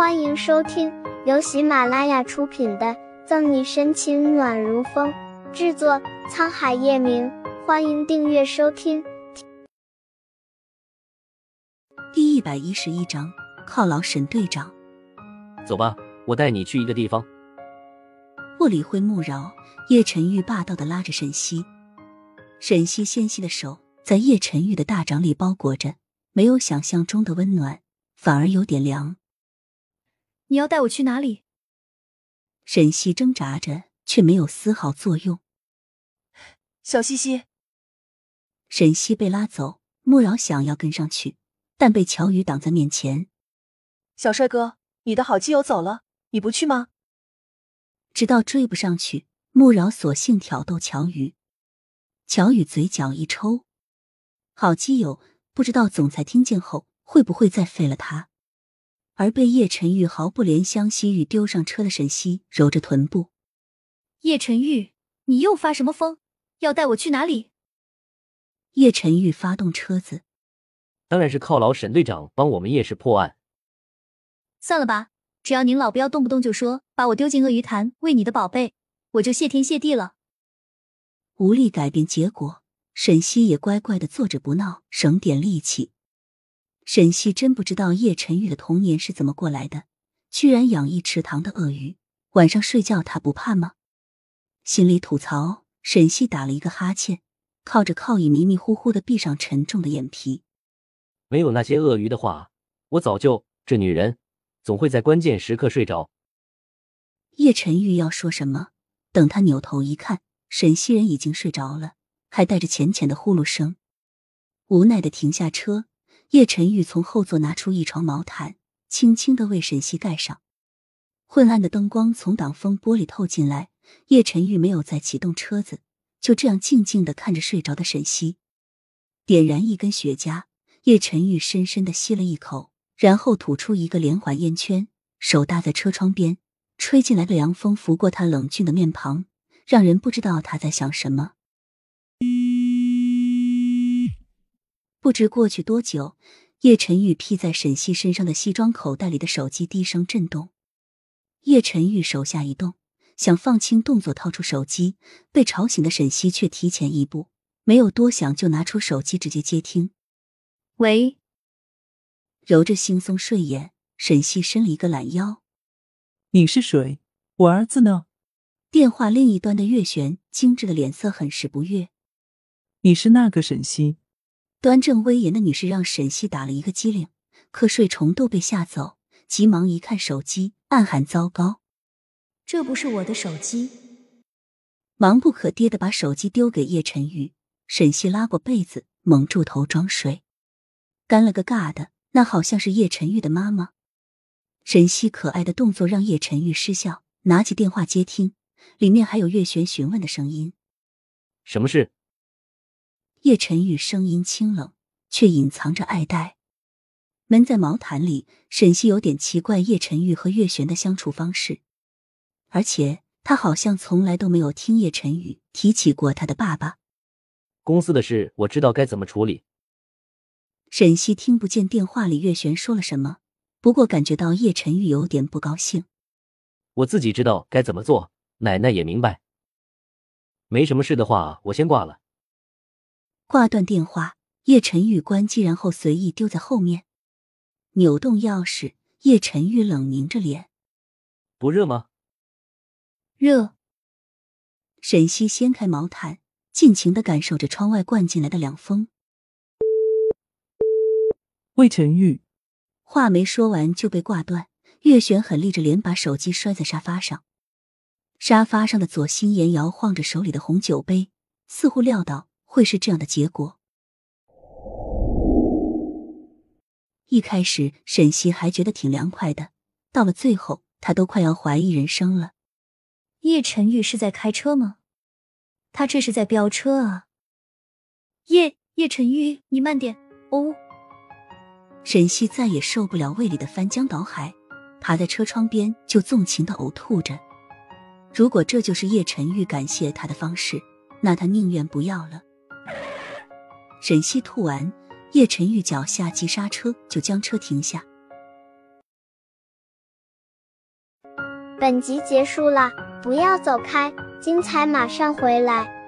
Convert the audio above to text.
欢迎收听由喜马拉雅出品的《赠你深情暖如风》，制作沧海夜明。欢迎订阅收听。第一百一十一章，犒劳沈队长。走吧，我带你去一个地方。不理会穆饶，叶晨玉霸道的拉着沈西。沈西纤细的手在叶晨玉的大掌里包裹着，没有想象中的温暖，反而有点凉。你要带我去哪里？沈西挣扎着，却没有丝毫作用。小西西，沈西被拉走，穆饶想要跟上去，但被乔宇挡在面前。小帅哥，你的好基友走了，你不去吗？直到追不上去，穆饶索性挑逗乔宇。乔宇嘴角一抽，好基友，不知道总裁听见后会不会再废了他。而被叶晨玉毫不怜香惜玉丢上车的沈西揉着臀部，叶晨玉，你又发什么疯？要带我去哪里？叶晨玉发动车子，当然是犒劳沈队长帮我们叶氏破案。算了吧，只要您老不要动不动就说把我丢进鳄鱼潭喂你的宝贝，我就谢天谢地了。无力改变结果，沈西也乖乖的坐着不闹，省点力气。沈西真不知道叶晨玉的童年是怎么过来的，居然养一池塘的鳄鱼，晚上睡觉他不怕吗？心里吐槽，沈西打了一个哈欠，靠着靠椅迷迷糊糊的闭上沉重的眼皮。没有那些鳄鱼的话，我早就……这女人总会在关键时刻睡着。叶晨玉要说什么，等他扭头一看，沈西人已经睡着了，还带着浅浅的呼噜声，无奈的停下车。叶晨玉从后座拿出一床毛毯，轻轻的为沈西盖上。昏暗的灯光从挡风玻璃透进来，叶晨玉没有再启动车子，就这样静静的看着睡着的沈西。点燃一根雪茄，叶晨玉深深的吸了一口，然后吐出一个连环烟圈，手搭在车窗边，吹进来的凉风拂过他冷峻的面庞，让人不知道他在想什么。不知过去多久，叶晨玉披在沈西身上的西装口袋里的手机低声震动。叶晨玉手下一动，想放轻动作掏出手机，被吵醒的沈西却提前一步，没有多想就拿出手机直接接听。喂，揉着惺忪睡眼，沈西伸了一个懒腰。你是谁？我儿子呢？电话另一端的月璇精致的脸色很是不悦。你是那个沈西？端正威严的女士让沈西打了一个激灵，瞌睡虫都被吓走，急忙一看手机，暗喊糟糕，这不是我的手机！忙不可爹的把手机丢给叶晨玉。沈西拉过被子，蒙住头装睡，干了个尬的，那好像是叶晨玉的妈妈。沈西可爱的动作让叶晨玉失笑，拿起电话接听，里面还有月璇询问的声音：“什么事？”叶晨玉声音清冷，却隐藏着爱戴。闷在毛毯里，沈西有点奇怪叶晨玉和月璇的相处方式，而且他好像从来都没有听叶晨玉提起过他的爸爸。公司的事我知道该怎么处理。沈西听不见电话里月璇说了什么，不过感觉到叶晨玉有点不高兴。我自己知道该怎么做，奶奶也明白。没什么事的话，我先挂了。挂断电话，叶晨玉关机，然后随意丢在后面。扭动钥匙，叶晨玉冷凝着脸：“不热吗？”热。沈西掀开毛毯，尽情的感受着窗外灌进来的凉风。魏晨玉，话没说完就被挂断。月璇狠立着脸，把手机摔在沙发上。沙发上的左心言摇晃着手里的红酒杯，似乎料到会是这样的结果。一开始，沈西还觉得挺凉快的，到了最后，他都快要怀疑人生了。叶晨玉是在开车吗？他这是在飙车啊！叶叶晨玉，你慢点哦！沈西再也受不了胃里的翻江倒海，趴在车窗边就纵情的呕吐着。如果这就是叶晨玉感谢他的方式，那他宁愿不要了。沈西吐完叶晨玉脚下急刹车就将车停下。本集结束了不要走开精彩马上回来。